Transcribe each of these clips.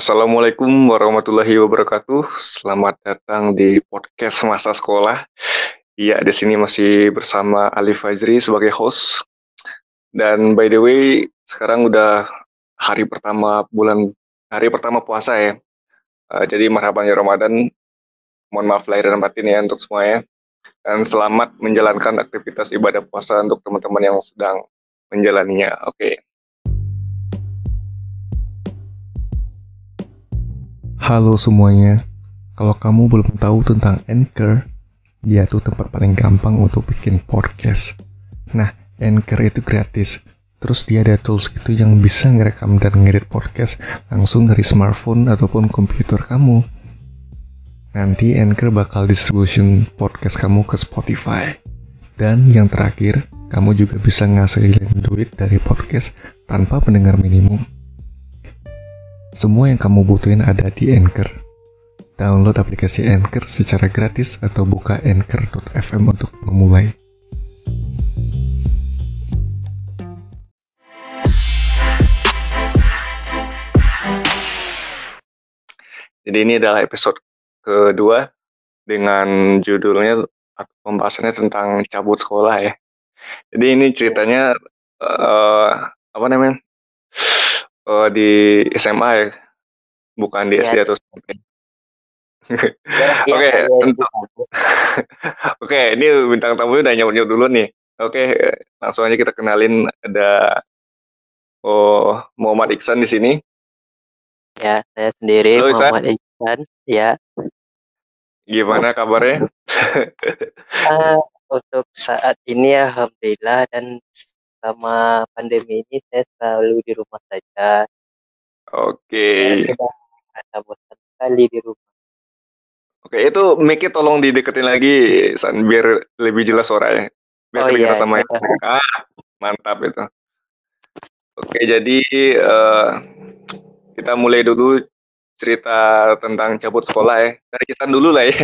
Assalamualaikum warahmatullahi wabarakatuh. Selamat datang di podcast masa sekolah. Iya, di sini masih bersama Ali Fajri sebagai host. Dan by the way, sekarang udah hari pertama bulan hari pertama puasa ya. Uh, jadi marhaban ya Ramadan. Mohon maaf lahir dan batin ya untuk semuanya. Dan selamat menjalankan aktivitas ibadah puasa untuk teman-teman yang sedang menjalaninya. Oke. Okay. Halo semuanya, kalau kamu belum tahu tentang Anchor, dia tuh tempat paling gampang untuk bikin podcast. Nah, Anchor itu gratis. Terus dia ada tools gitu yang bisa ngerekam dan ngedit podcast langsung dari smartphone ataupun komputer kamu. Nanti Anchor bakal distribution podcast kamu ke Spotify. Dan yang terakhir, kamu juga bisa ngasilin duit dari podcast tanpa pendengar minimum. Semua yang kamu butuhin ada di Anchor. Download aplikasi Anchor secara gratis atau buka anchor.fm untuk memulai. Jadi ini adalah episode kedua dengan judulnya atau pembahasannya tentang cabut sekolah ya. Jadi ini ceritanya uh, apa namanya? Uh, di SMA ya, bukan di SD iya. atau SMP. Oke, oke, ini bintang tamu udah nyamuk dulu nih. Oke, langsung aja kita kenalin ada oh Muhammad Iksan di sini. Ya, saya sendiri Halo, Muhammad Iksan. Ya. Gimana kabarnya? uh, untuk saat ini alhamdulillah dan selama pandemi ini saya selalu di rumah saja. Oke. Saya sudah merasa bosan sekali di rumah. Oke, itu mic tolong dideketin lagi, San, biar lebih jelas suaranya. Biar oh, iya, sama iya. Ah, mantap itu. Oke, jadi uh, kita mulai dulu cerita tentang cabut sekolah ya. Dari kita dulu lah ya.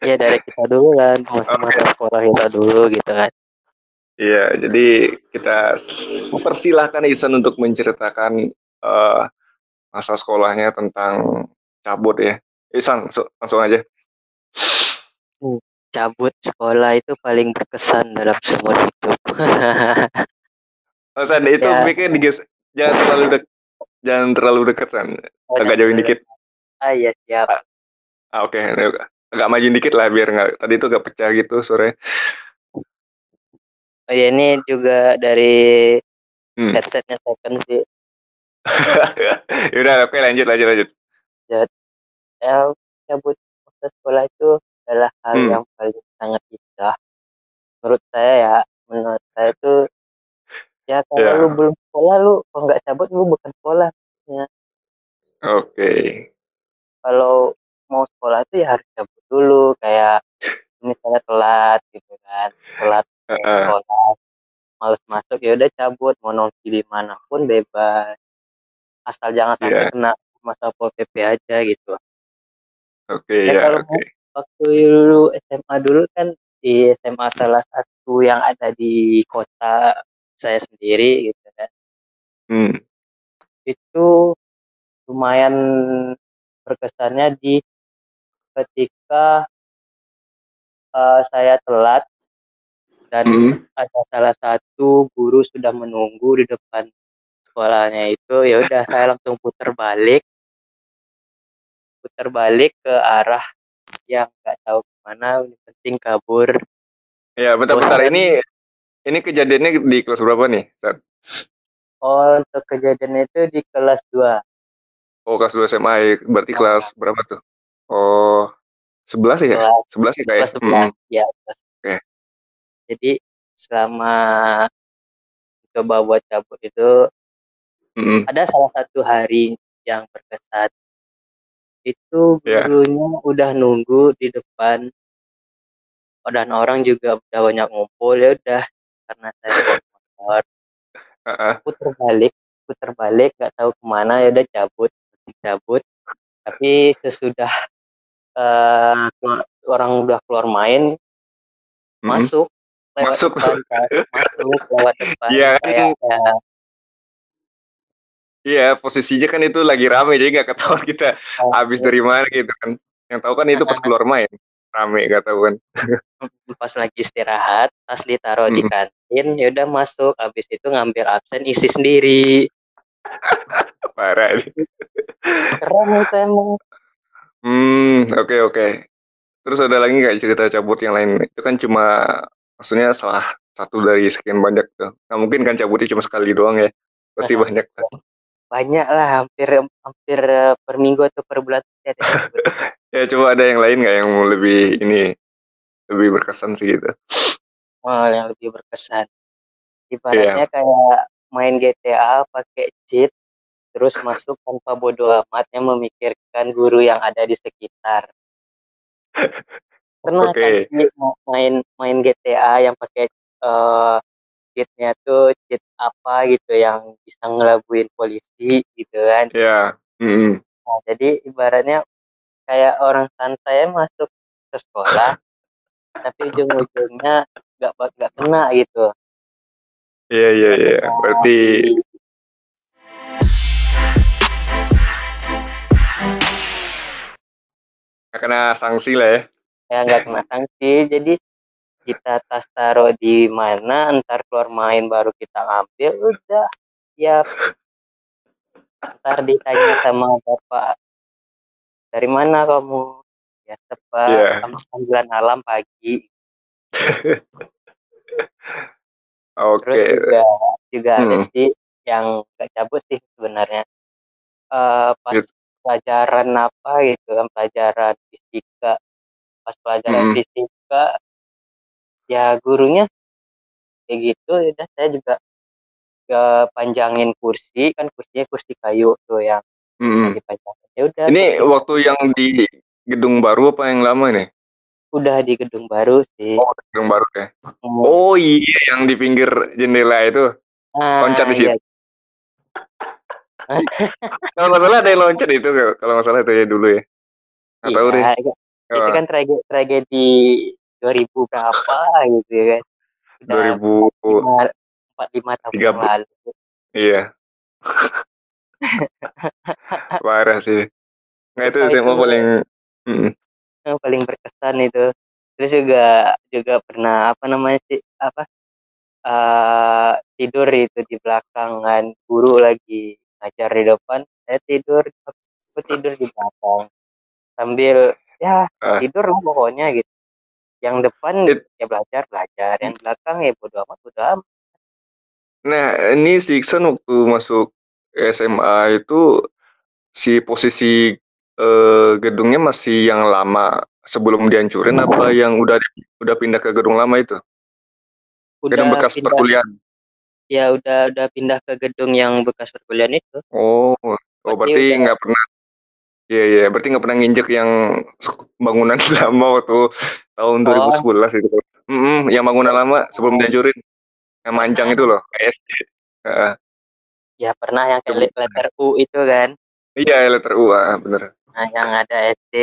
Iya, dari kita dulu kan, masa-masa sekolah kita dulu gitu kan. Iya, jadi kita persilahkan Isan untuk menceritakan uh, masa sekolahnya tentang cabut ya. Isan, langsung aja. Hmm, cabut sekolah itu paling berkesan dalam semua hidup. oh, San, itu ya. pikir diges jangan terlalu dekat jangan terlalu dekat San. Oh, Agak jauhin dikit. Ah iya siap. Ah, ah oke, okay. agak maju dikit lah biar nggak tadi itu agak pecah gitu sore. Oh ya ini juga dari hmm. headsetnya second sih. Yaudah oke lanjut lanjut lanjut. Ya, ya cabut masa sekolah itu adalah hal hmm. yang paling sangat indah. Menurut saya ya, menurut saya itu ya kalau yeah. lu belum sekolah lu kalau nggak cabut lu bukan sekolah. Ya. Oke. Okay. Kalau mau sekolah itu ya harus cabut dulu kayak misalnya telat gitu kan, telat sekolah males masuk ya udah cabut mau nongki di mana pun bebas asal jangan sampai yeah. kena masa pol pp aja gitu oke okay, ya, oke okay. waktu dulu SMA dulu kan di SMA salah satu yang ada di kota saya sendiri gitu kan hmm. itu lumayan berkesannya di ketika uh, saya telat dan hmm. ada salah satu guru sudah menunggu di depan sekolahnya itu ya udah saya langsung putar balik. Putar balik ke arah yang nggak tahu ke mana penting kabur. Ya bentar-bentar ini ini kejadiannya di kelas berapa nih Sir? oh untuk kejadian itu di kelas 2 oh kelas 2 SMA berarti kelas berapa tuh? Oh sebelas ya? Sebelas. Ya kayak kelas sebelas. Hmm. ya kelas jadi selama coba buat cabut itu mm-hmm. ada salah satu hari yang berkesan itu yeah. gurunya udah nunggu di depan dan orang juga udah banyak ngumpul ya udah karena saya motor uh-uh. putar balik putar balik nggak tahu ke mana ya udah cabut cabut tapi sesudah uh, orang udah keluar main mm-hmm. masuk lewat masuk depan, kan? masuk lewat depan iya kan Iya, posisinya kan itu lagi rame, jadi nggak ketahuan kita Oh, habis iya. dari mana gitu kan. Yang tahu kan itu pas keluar main, rame nggak tahu kan. Pas lagi istirahat, tas ditaruh di Mhm. kantin, ya udah masuk, habis itu ngambil absen isi sendiri. Parah nih. Keren itu emang. Hmm, oke oke. Terus ada lagi nggak cerita cabut yang lain? Itu kan cuma maksudnya salah satu dari sekian banyak tuh. Nggak mungkin kan cabutnya cuma sekali doang ya. Pasti banyak lah. Banyak lah, hampir hampir eh, per minggu atau per bulan cabut. Ya coba ada yang lain nggak yang lebih ini lebih berkesan sih gitu. Oh, yang lebih berkesan. Ibaratnya kayak main GTA pakai cheat, terus masuk tanpa bodoh amatnya memikirkan guru yang ada di sekitar. Pernah kan Oke. sih mau main main GTA yang pakai eh cheatnya tuh cheat apa gitu yang bisa ngelabuin polisi gitu kan. Ya. Mm-mm. Nah, jadi ibaratnya kayak orang santai masuk ke sekolah, tapi ujung-ujungnya nggak nggak kena gitu. Iya iya iya. Berarti kena sanksi lah ya. Ya nggak kena sanksi jadi kita tas taruh di mana ntar keluar main baru kita ngambil udah. Ya ntar ditanya sama bapak dari mana kamu? Ya tepat Iya. sama panggilan alam pagi. Oke. terus juga juga ada Hmm. sih yang gak cabut sih sebenarnya. Eh pas pelajaran apa gitu kan pelajaran fisika pas pelajaran Hmm. fisika ya gurunya kayak gitu udah saya juga ke panjangin kursi kan kursinya kursi kayu tuh yang panjangin ya udah Ini tuh, waktu yang di gedung baru apa yang lama nih? udah di gedung baru sih Oh, gedung baru ya. Hmm. Oh iya, yang di pinggir jendela itu. Ah, loncat di situ. iya. Kalau nggak salah ada yang loncat itu kalau nggak salah itu ya dulu ya. Nggak tahu deh. Iya, itu Oh, kan tragedi, tragedi 2000 berapa gitu ya kan udah 2000 empat lima tahun Tiga yang puluh. lalu iya. Parah sih. Nggak itu Nah, SMA itu- paling Mm-mm. yang paling berkesan itu terus juga juga pernah apa namanya sih apa eh tidur itu di belakang kan guru lagi ngajar di depan saya tidur aku tidur di belakang sambil ya Ah. tidur lah pokoknya gitu yang depan It- ya belajar belajar yang belakang ya bodo amat bodo amat Nah, ini si Iksan waktu masuk SMA itu si posisi eh, gedungnya masih yang lama sebelum dihancurin apa yang udah udah pindah ke gedung lama itu? Gedung udah bekas pindah perkuliahan. ya udah udah pindah ke gedung yang bekas perkuliahan itu Oh, oh Berarti nggak pernah. Iya iya, berarti nggak pernah nginjek yang bangunan lama waktu tahun Oh. 2011 itu. Mm-mm, yang bangunan lama sebelum dihancurin. Yang manjang itu loh, SD. Heeh. ya pernah yang kayak letter U itu kan iya, letter U, ah, bener. nah, yang ada SD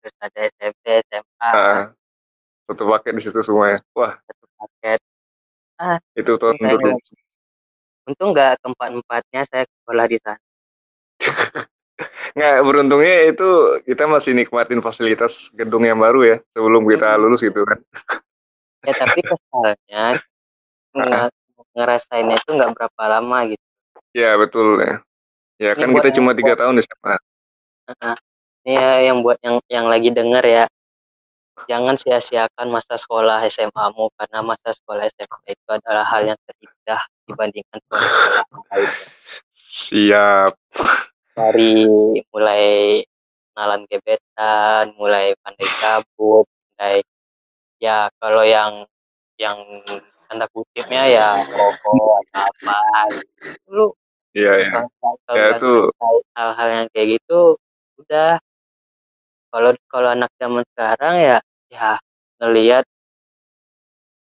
terus ada SMP SMA Ah, satu paket di situ semua ya. Wah, satu paket itu tahun Saya- 2000. untung nggak keempat empatnya saya sekolah di sana Nggak, beruntungnya itu kita masih nikmatin fasilitas gedung yang baru ya sebelum kita lulus gitu kan. ya tapi kesalnya nge- ngerasainnya itu nggak berapa lama gitu Ya betul ya. Ya Ini kan kita cuma tiga tahun di SMA. ini ya yang buat yang yang lagi denger ya jangan sia-siakan masa sekolah SMA-mu karena masa sekolah SMA itu adalah hal yang terindah dibandingkan sekolah sekolah lain Siap. Dari mulai kenalan gebetan, mulai pandai cabut, pandai ya kalau yang yang tanda kutipnya ya rokok apa lu Iya ya. kalau kalau Ya, itu- hal-hal yang kayak gitu udah kalau kalau anak zaman sekarang ya ya ngelihat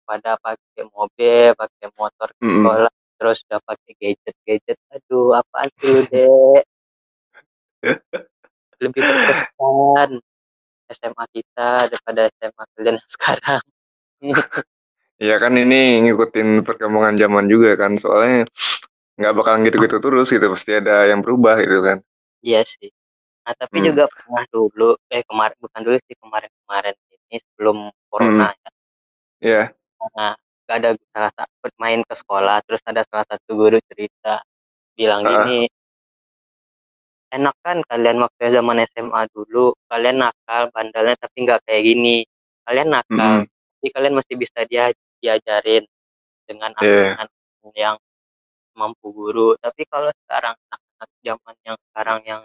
pada pakai mobil, pakai motor ke Mm-mm. sekolah, terus udah pakai gadget-gadget. Aduh, apaan sih lu, Dek? Lebih berkesan SMA kita daripada SMA kalian sekarang. Ya kan ini ngikutin perkembangan zaman juga kan soalnya nggak bakalan gitu-gitu terus gitu pasti ada yang berubah gitu kan iya sih nah tapi hmm. juga pernah dulu eh kemarin bukan dulu sih kemarin-kemarin ini sebelum corona hmm. ya iya yeah. nah ada salah satu main ke sekolah terus ada salah satu guru cerita bilang uh. gini enak kan kalian waktu zaman SMA dulu kalian nakal bandalnya tapi nggak kayak gini. Kalian nakal mm -hmm. tapi kalian masih bisa dia diajarin dengan yeah. yang mampu guru. Tapi kalau sekarang anak-anak zaman yang sekarang yang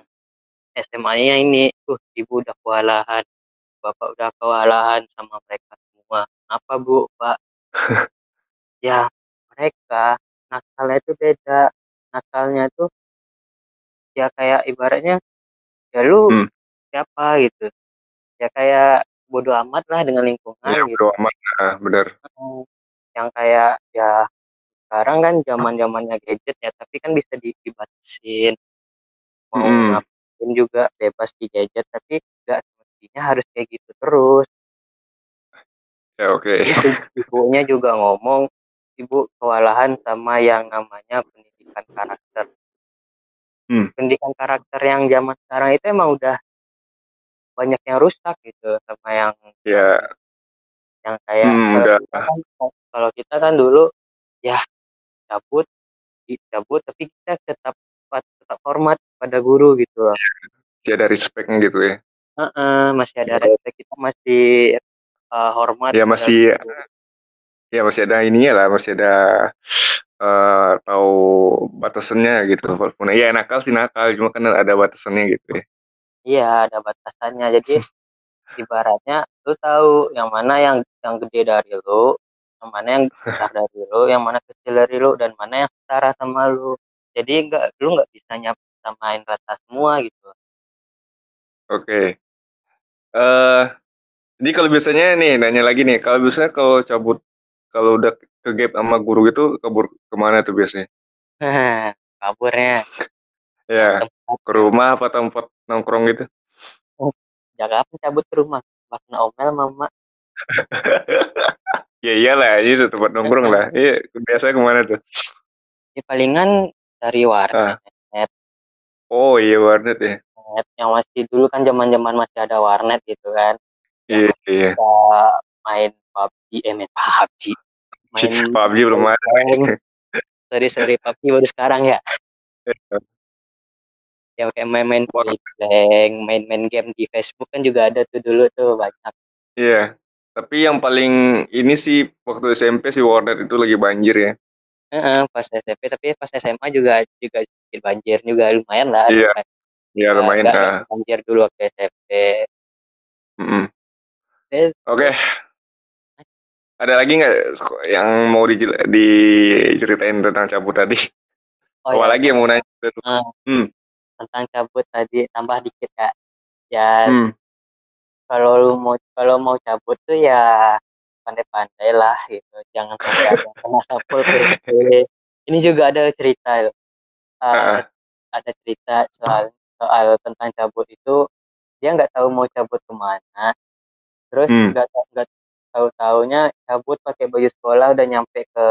SMA-nya ini tuh ibu udah kewalahan bapak udah kewalahan sama mereka semua. Apa bu? Pak? Ya mereka nakalnya itu beda. Nakalnya tuh ya kayak ibaratnya ya lu hmm. siapa gitu ya kayak bodoh amat lah dengan lingkungan ya, gitu. bodoh amat nah, bener yang kayak ya sekarang kan zaman zamannya gadget ya tapi kan bisa dibatasin mau hmm. ngapain juga bebas di gadget tapi nggak semestinya harus kayak gitu terus ya oke okay. ibunya juga ngomong ibu kewalahan sama yang namanya pendidikan karakter hmm. pendidikan karakter yang zaman sekarang itu emang udah banyak yang rusak gitu sama yang ya yang kayak hmm, kalau, kita kan, kalau kita kan dulu ya cabut cabut tapi kita tetap tetap hormat pada guru gitu loh. Masih ada respectnya gitu ya. Uh -uh, masih ada respect kita masih uh, hormat. Ya masih ya masih ada ininya lah masih ada uh, tahu batasannya gitu. Walaupun ya nakal sih nakal cuma kan ada batasannya gitu ya. Iya ada batasannya. Jadi ibaratnya lu tahu yang mana yang yang gede dari lu yang mana yang besar dari lu yang mana kecil dari lu dan mana yang setara sama lu. Jadi enggak lu nggak bisa nyap samain rata semua gitu. Oke. Okay. eh uh, jadi kalau biasanya nih nanya lagi nih. Kalau biasanya kalau cabut kalau udah ke gap sama guru gitu kabur ke mana tuh biasanya? Kaburnya. ya, ke rumah apa tempat nongkrong gitu? Oh, jaga apa cabut ke rumah? Makan omel mama. ya iyalah, itu tempat nongkrong lah. Iya, biasa ke mana tuh? Ya palingan dari warnet. Ah. Oh iya warnet ya. Warnet yang masih dulu kan zaman-zaman masih ada warnet gitu kan. Iya, iya. main PUBG, eh main PUBG. Main PUBG belum ada. sorry sorry PUBG baru sekarang ya. Ya kayak main-main blank, main-main game di Facebook kan juga ada tuh dulu tuh banyak. Iya. Tapi yang paling ini sih waktu SMP sih Warnet itu lagi banjir ya. Uh, pas SMP tapi pas SMA juga juga sedikit banjir juga lumayan lah. Iya. Iya lumayan lah. Banjir dulu waktu SMP. Mm -hmm. Oke. Okay. Ada lagi nggak yang mau di, diceritain tentang cabut tadi? Oh, Apa ya, lagi yang mau nanya? Uh, hmm. Tentang cabut tadi tambah dikit ya. Ya hmm. kalau lu mau kalau mau cabut tuh ya pandai-pandai lah gitu. Jangan sampai ada kena sapul Ini juga ada cerita. Uh, uh. Ada cerita soal soal tentang cabut itu dia nggak tahu mau cabut ke mana terus hmm. nggak hmm. nggak tahu taunya cabut pakai baju sekolah udah nyampe ke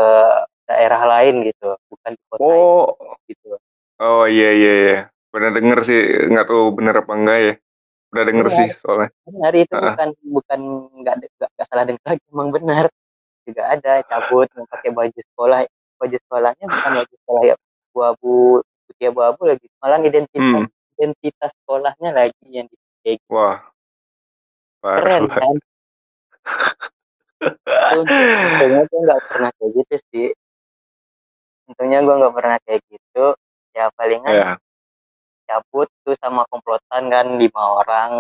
daerah lain gitu bukan di kota oh itu, gitu oh iya iya iya pernah denger sih nggak tahu bener apa enggak ya pernah denger benar. sih soalnya benar itu uh. bukan bukan nggak nggak salah denger lagi emang benar juga ada cabut yang pakai baju sekolah baju sekolahnya bukan baju sekolah ya abu-abu putih abu-abu lagi malah identitas hmm. identitas sekolahnya lagi yang dipakai gitu. wah Parah keren kan untungnya gue nggak pernah kayak gitu sih untungnya gue nggak pernah kayak gitu ya palingan yeah. cabut tuh sama komplotan kan lima orang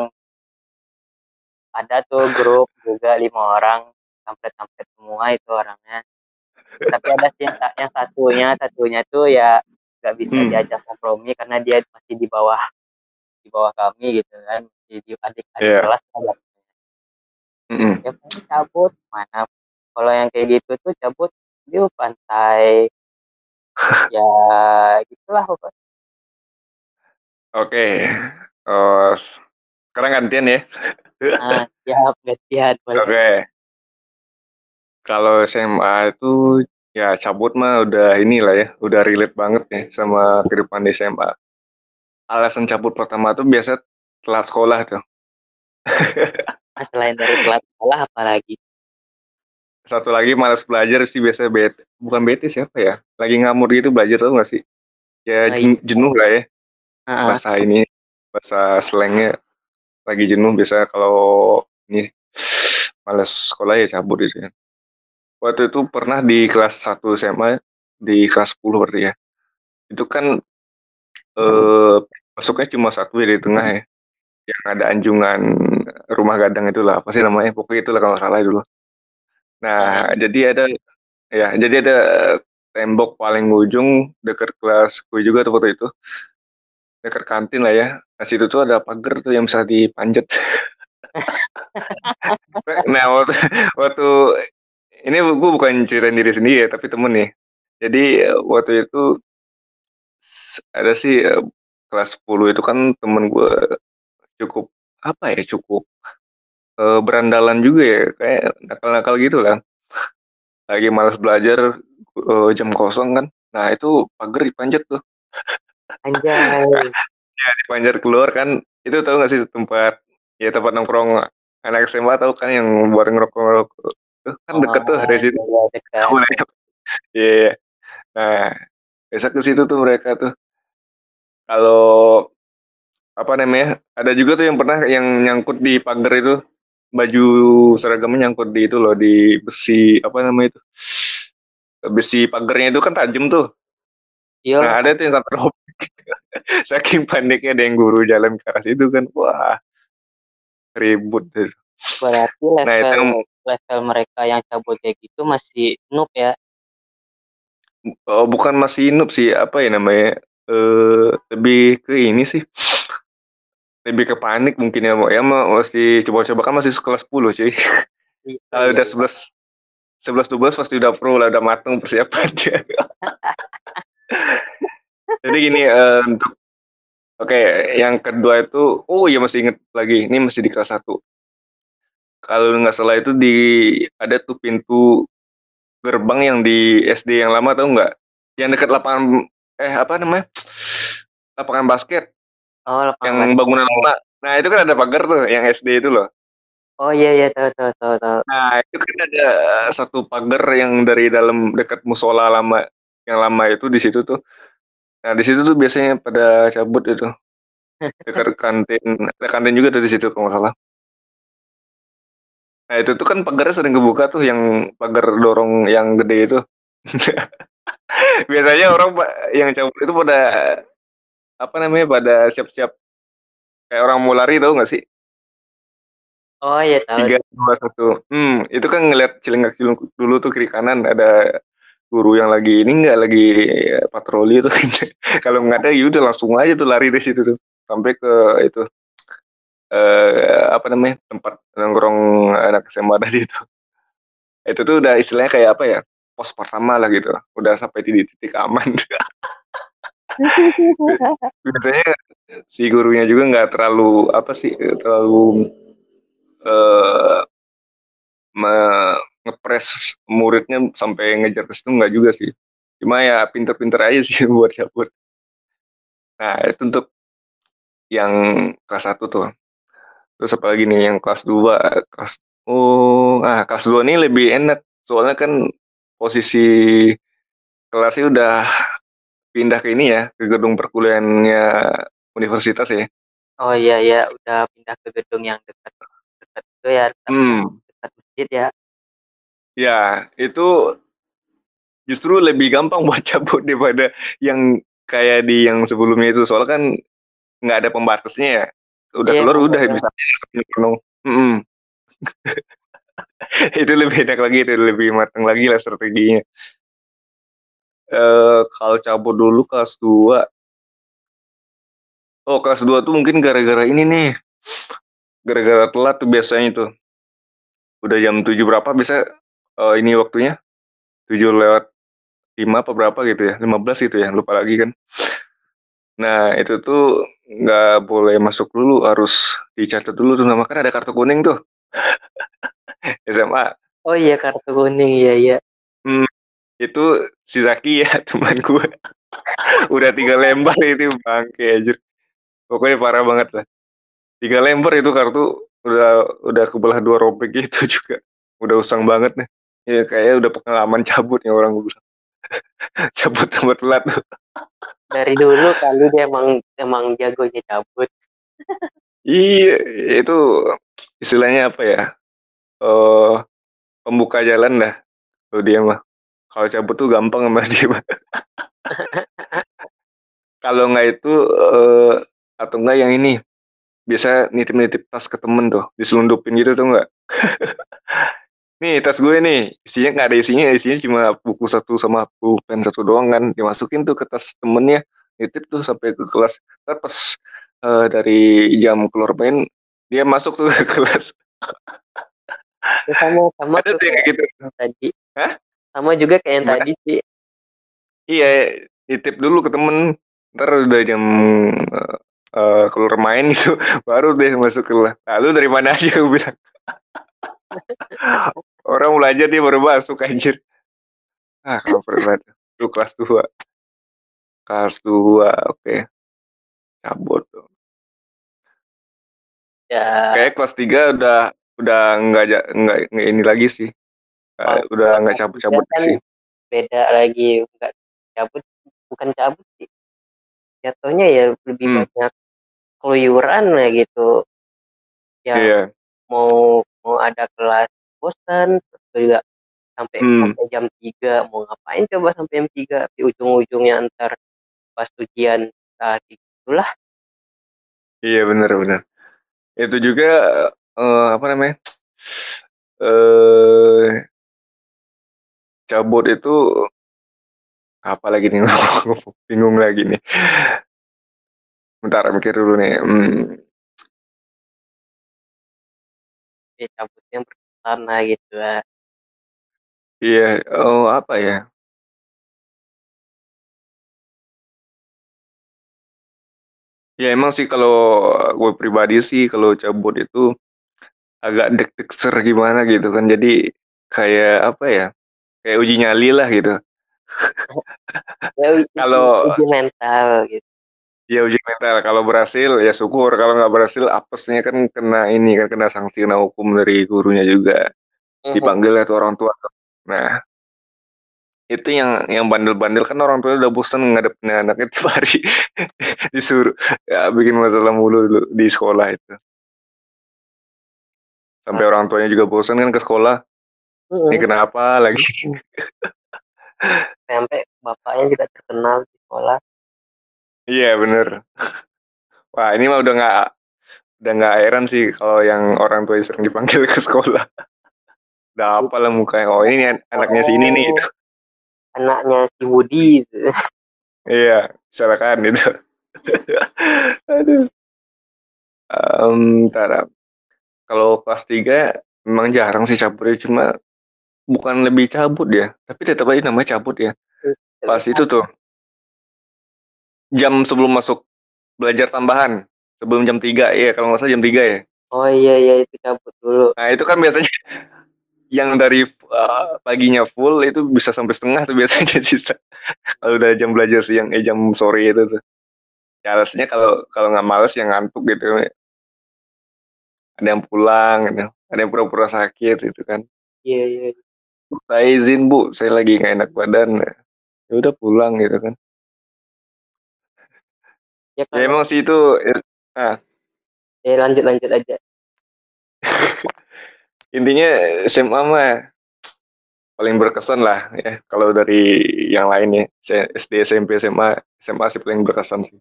ada tuh grup juga lima orang sampai sampai semua itu orangnya tapi ada sih yang, satunya satunya tuh ya nggak bisa hmm. diajak kompromi karena dia masih di bawah di bawah kami gitu kan di, di adik adik yeah. kelas Mm-hmm. Ya cabut mana kalau yang kayak gitu tuh cabut di pantai. ya gitulah pokoknya. Oke. Oh, sekarang gantian ya. Nah, siap gantian. Oke. Okay. Kalau SMA itu ya cabut mah udah inilah ya, udah relate banget ya sama kehidupan di SMA. Alasan cabut pertama tuh biasa telat sekolah tuh. Selain dari telat sekolah apalagi? Satu lagi malas belajar sih biasa bete. Bukan bete siapa ya? Lagi ngamur gitu belajar tau gak sih? Ya Oh, iya. jenuh lah ya. Heeh. Bahasa ini, bahasa slangnya lagi jenuh biasa kalau ini males sekolah ya cabut gitu ya. Waktu itu pernah di kelas 1 SMA, di kelas 10 berarti ya. Itu kan eh, masuknya cuma satu ya di tengah ya. Yang ada anjungan rumah gadang itulah, apa sih namanya? Pokoknya itulah kalau salah dulu. Nah, jadi ada ya, jadi ada tembok paling ujung dekat kelas gue juga tuh waktu itu. Dekat kantin lah ya. Nah, situ tuh ada pagar tuh yang bisa dipanjat. nah, waktu, waktu ini gue bukan ceritain diri sendiri ya, tapi temen nih. Jadi waktu itu ada sih kelas 10 itu kan temen gue cukup apa ya cukup uh, berandalan juga ya kayak nakal-nakal gitu lah lagi malas belajar uh, jam kosong kan nah itu pagar dipanjat tuh Anjay. ya dipanjat keluar kan itu tahu gak sih tempat ya tempat nongkrong anak SMA tahu kan yang buat ngerokok kan deket tuh dari situ iya. Iya. Yeah. Nah, besok ke situ tuh mereka tuh. Kalau apa namanya? Ada juga tuh yang pernah yang nyangkut di pagar itu baju seragamnya nyangkut di itu loh di besi apa namanya itu besi pagarnya itu kan tajam tuh. Iya. Nah ada tuh yang satu robek. Saking paniknya ada yang guru jalan ke arah situ kan, wah ribut tuh. Berarti level Nah itu level mereka yang cabut kayak gitu masih noob ya? oh, bukan masih noob sih, apa ya namanya? Eh lebih ke ini sih. Lebih ke panik mungkin ya, ya masih coba-coba kan masih kelas 10 cuy. Kalau udah 11 11 12 pasti udah pro lah, udah matang persiapannya. Jadi gini uh, untuk Oke, yang kedua itu, oh iya masih inget lagi, ini masih di kelas 1. Kalau nggak salah itu di ada tuh pintu gerbang yang di SD yang lama tahu nggak? Yang dekat lapangan eh apa namanya? Lapangan basket. Oh, lapangan yang basket. bangunan lama. Nah, itu kan ada pagar tuh yang SD itu loh. Oh iya iya tahu tahu tahu tahu. Nah, itu kan ada satu pagar yang dari dalam dekat musola lama yang lama itu di situ tuh. Nah, di situ tuh biasanya pada cabut itu. Dekat kantin, ada kantin juga tuh di situ kalau nggak salah. Nah itu tuh kan pagarnya sering kebuka tuh yang pagar dorong yang gede itu. Biasanya orang yang cabut itu pada apa namanya pada siap-siap kayak orang mau lari tau gak sih? Oh iya tahu. Tiga dua satu. Hmm itu kan ngeliat cilengak cilengak dulu tuh kiri kanan ada guru yang lagi ini nggak lagi patroli itu kalau nggak ada ya udah langsung aja tuh lari dari situ tuh sampai ke itu eh, apa namanya tempat nongkrong anak SMA tadi itu itu tuh udah istilahnya kayak apa ya pos pertama lah gitu udah sampai di titik aman biasanya si gurunya juga nggak terlalu apa sih terlalu eh, ngepres muridnya sampai ngejar ke situ nggak juga sih. Cuma ya pinter-pinter aja sih buat cabut. Nah itu untuk yang kelas satu tuh. Terus apa lagi nih yang kelas 2 kelas oh ah kelas 2 ini lebih enak. Soalnya kan posisi kelasnya udah pindah ke ini ya ke gedung perkuliahannya universitas ya. Oh iya iya udah pindah ke gedung yang dekat dekat itu ya dekat, hmm. dekat masjid ya. Ya itu justru lebih gampang buat cabut daripada yang kayak di yang sebelumnya itu. Soalnya kan nggak ada pembatasnya ya. Udah yeah, keluar udah bisa penuh. Mm itu lebih enak lagi itu lebih matang lagi lah strateginya uh, kalau cabut dulu kelas 2 oh kelas 2 tuh mungkin gara-gara ini nih. Gara-gara telat tuh biasanya itu udah jam 7 berapa bisa uh, ini waktunya? 7 lewat 5 apa berapa gitu ya? 15 gitu ya lupa lagi kan. Nah, itu tuh nggak boleh masuk dulu, harus dicatat dulu tuh nama. Kan ada kartu kuning tuh. SMA. Oh iya kartu kuning, iya iya. Hmm, itu si Zaki ya teman gue udah tiga lembar itu bangke aja pokoknya parah banget lah. Tiga lembar itu kartu udah udah kebelah dua robek gitu juga. Udah usang banget nih. Ya kayak udah pengalaman cabut ya orang gue bilang cabut sama telat. Tuh dari dulu kali dia emang emang jagonya cabut. Iya itu istilahnya apa ya? Uh, pembuka jalan dah kalau dia mah kalau cabut tuh gampang sama dia kalau nggak itu uh, atau enggak yang ini biasa nitip-nitip tas ke temen tuh diselundupin gitu tuh enggak nih tas gue nih isinya nggak ada isinya isinya cuma buku satu sama pulpen satu doang kan dimasukin tuh ke tas temennya nitip tuh sampai ke kelas. Ntar pas uh, dari jam keluar main dia masuk tuh ke kelas. Ya, sama sama ada tuh kayak gitu. tadi. Hah? Sama juga kayak yang tadi sih iya nitip dulu ke temen ntar udah jam uh, uh, keluar main gitu baru deh masuk kelas lalu dari mana aja gue bilang Orang belajar dia baru masuk anjir. Ah, cover banget. Itu kelas 2. Kelas 2, oke. Okay. Cabut tuh. Ya. Kayak kelas 3 udah udah enggak, enggak ini lagi sih. Uh, udah enggak cabut-cabut kan sih. Beda lagi, enggak cabut bukan cabut sih. Jatuhnya ya lebih hmm. banyak keluyuran lah gitu. Ya, yeah. mau mau ada kelas bosan juga sampai hmm. sampai jam 3 mau ngapain coba sampai jam 3 di ujung-ujungnya antar pas ujian nah, itulah iya benar benar itu juga uh, apa namanya uh, cabut itu apa lagi nih? Bingung lagi nih. Bentar mikir dulu nih hmm. Ya cabut yang sana gitu lah. Iya oh apa ya? Ya emang sih kalau gue pribadi sih kalau cabut itu agak deg-deg ser gimana gitu kan. Jadi kayak apa ya kayak uji nyali lah gitu ya, kalau uji mental gitu Iya uji mental. Kalau berhasil ya syukur. Kalau nggak berhasil apesnya kan kena ini kan kena sanksi kena hukum dari gurunya juga. Dipanggil ya tuh orang tua. Nah itu yang yang bandel-bandel kan orang tua udah bosan ngadepin anaknya tiap hari disuruh ya bikin masalah mulu dulu di sekolah itu. Sampai orang tuanya juga bosan kan ke sekolah. Ini kenapa lagi? Sampai bapaknya juga terkenal di sekolah. Iya bener. Wah ini mah udah nggak udah nggak heran sih kalau yang orang tua sering dipanggil ke sekolah. udah apa lah mukanya. Oh ini anaknya si ini nih. Gitu. Anaknya si Budi. Gitu. iya, silakan itu. Aduh. Um, tara. Kalau kelas tiga memang jarang sih cabut ya, cuma bukan lebih cabut ya, tapi tetap aja namanya cabut ya. Pas itu tuh jam sebelum masuk belajar tambahan sebelum jam 3 ya kalau nggak salah jam 3 ya. Oh iya iya itu cabut dulu. Nah itu kan biasanya yang dari uh, paginya full itu bisa sampai setengah tuh biasanya sisa. Kalau udah jam belajar siang eh jam sore itu tuh. Ya alasannya kalau kalau nggak males yang ngantuk gitu. Ada yang pulang gitu. ada yang pura-pura sakit gitu kan. Iya iya saya izin bu. Saya lagi nggak enak badan. Ya udah pulang gitu kan. Ya, ya emang sih itu ya, ah. ya lanjut lanjut aja. Intinya SMA mah paling berkesan lah ya. Kalau dari yang lain ya. SD SMP SMA SMA sih paling berkesan sih.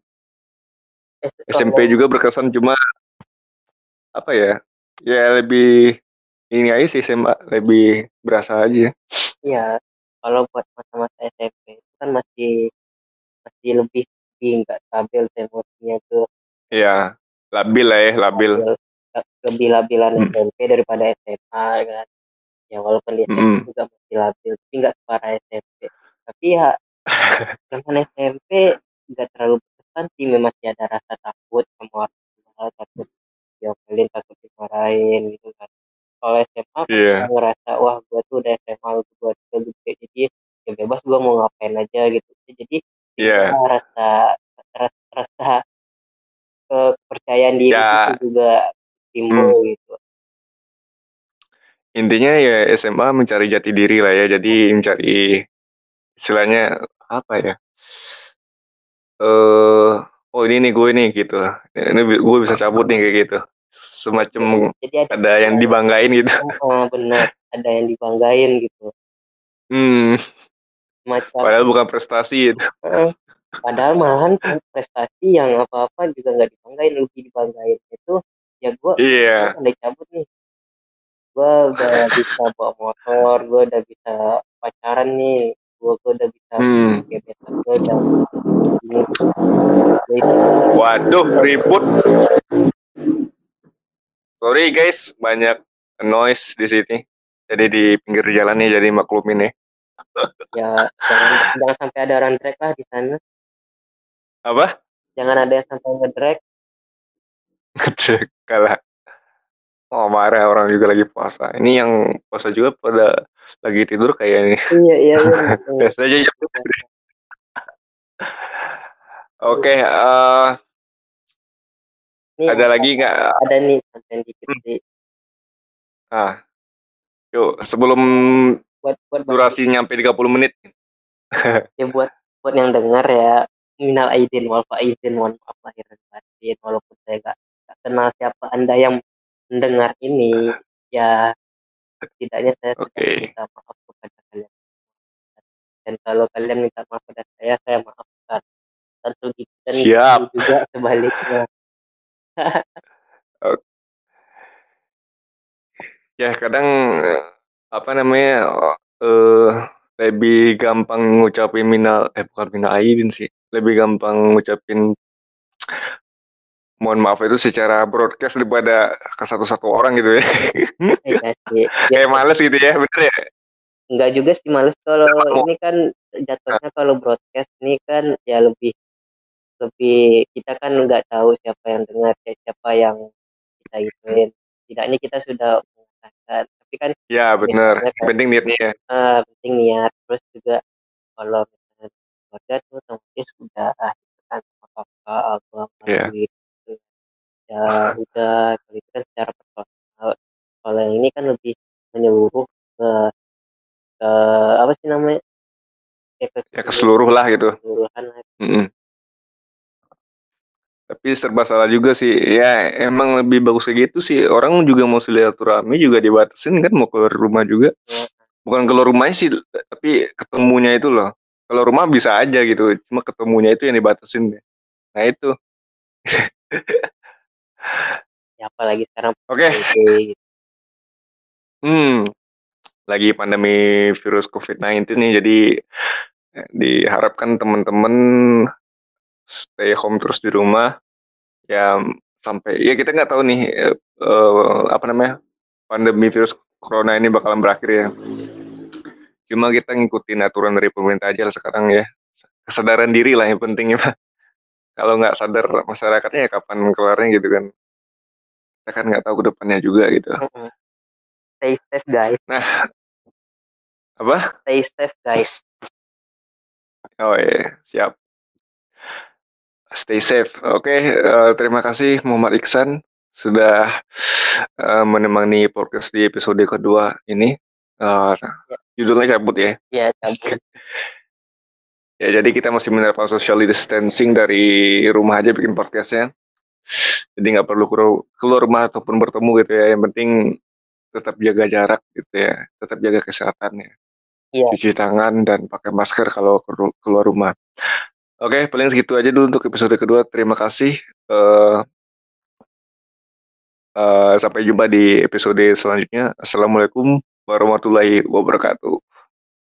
Eh, SMP juga berkesan cuma apa ya? Ya lebih ini aja sih SMA lebih berasa aja. Iya kalau buat masa-masa SMP itu kan masih masih lebih tapi nggak stabil emosinya tuh iya labil lah ya labil. Lebih labilan hmm. SMP daripada SMA kan. Ya walaupun di SMP hmm. juga masih labil tapi nggak separah SMP tapi ya zaman SMP nggak terlalu berkesan sih masih ada rasa takut sama orang tua takut diomelin takut dimarahin gitu kan kalau SMA yeah. kan ngerasa wah gue tuh udah SMA gue udah gede jadi ya bebas gue mau ngapain aja gitu jadi yeah. rasa rasa, rasa kepercayaan diri yeah. itu juga timbul hmm. gitu intinya ya SMA mencari jati diri lah ya jadi mencari istilahnya apa ya eh uh, oh ini nih gue nih gitu ini gue bisa cabut nih kayak gitu semacam jadi ada, ada yang dibanggain gitu. Oh, benar. Ada yang dibanggain gitu. Hmm. Macam, padahal bukan prestasi itu. Padahal malahan prestasi yang apa-apa juga nggak dibanggain lebih dibanggain. Itu ya gue iya. udah cabut nih. Gue udah bisa bawa motor gue udah bisa pacaran nih. Gue gue udah bisa hmm. gebetan gue udah waduh ribut sorry guys banyak noise di sini jadi di pinggir jalan nih jadi maklumin ya ya jangan jangan sampai ada rantrek lah di sana apa jangan ada yang sampai ngedrek ngedrek kalah Oh marah orang juga lagi puasa. Ini yang puasa juga pada lagi tidur kayaknya. Iya iya. iya. Biasanya jam Oke, uh, ada lagi nggak? Ada nih, sampai dikit hmm. Ah, yuk sebelum buat, buat durasi nyampe 30 menit. ya buat buat yang dengar ya minal aidin wal faizin mohon maaf lahir dan batin walaupun saya nggak kenal siapa anda yang mendengar ini ya setidaknya saya okay. minta maaf kepada kalian dan kalau kalian minta maaf kepada saya saya maafkan dan dan Siap. juga sebaliknya ya kadang apa namanya uh, lebih gampang ngucapin minal eh bukan minal aidin sih lebih gampang ngucapin mohon maaf itu secara broadcast daripada ke satu-satu orang gitu ya. Iya sih. Kayak males gitu ya, bener ya? Enggak juga sih males kalau ini kan jatuhnya kalau broadcast ini kan ya lebih lebih kita kan nggak tahu siapa yang dengar siapa yang kita ituin tidaknya kita sudah mengatakan tapi kan ya benar. kan, penting niatnya ya. uh, penting niat. Terus juga kalau misalnya keluarga tuh otomatis sudah ah, kan apa apa abang yeah. gitu. Ya udah kalau itu kan secara personal. Kalau yang ini kan lebih menyeluruh ke ke apa sih namanya? Ya ke, ya, ke seluruh lah gitu keseluruhan lah. Mm -hmm. Tapi serba salah juga sih. Ya emang lebih bagus kayak gitu sih. Orang juga mau silaturahmi juga dibatasin kan mau keluar rumah juga. Bukan keluar rumahnya sih tapi ketemunya itu loh. Kalau rumah bisa aja gitu cuma ketemunya itu yang dibatasin nah itu. Ya apalagi sekarang oke. okay. Gitu. hmm. Lagi pandemi virus COVID-19 nih jadi eh, diharapkan teman-teman stay home terus di rumah ya sampai ya kita nggak tahu nih uh, apa namanya pandemi virus corona ini bakalan berakhir ya. Cuma kita ngikutin aturan dari pemerintah aja lah sekarang ya. Kesadaran diri lah yang penting ya kalau nggak sadar masyarakatnya ya kapan keluarnya gitu kan. Kita kan nggak tahu ke depannya juga gitu. Stay safe guys. Nah apa? Stay safe guys. Oh iya siap stay safe oke okay, uh, eh, terima kasih Muhammad Iksan sudah uh, menemani podcast di episode kedua ini uh, ya. judulnya cabut ya ya cabut Ya, jadi kita masih menerapkan social distancing dari rumah aja bikin podcastnya. Jadi nggak perlu keluar rumah ataupun bertemu gitu ya. Yang penting tetap jaga jarak gitu ya. Tetap jaga kesehatannya. Iya. Cuci tangan dan pakai masker kalau keluar rumah. Oke, paling segitu aja dulu untuk episode kedua. Terima kasih. Uh, uh, sampai jumpa di episode selanjutnya. Assalamualaikum warahmatullahi wabarakatuh.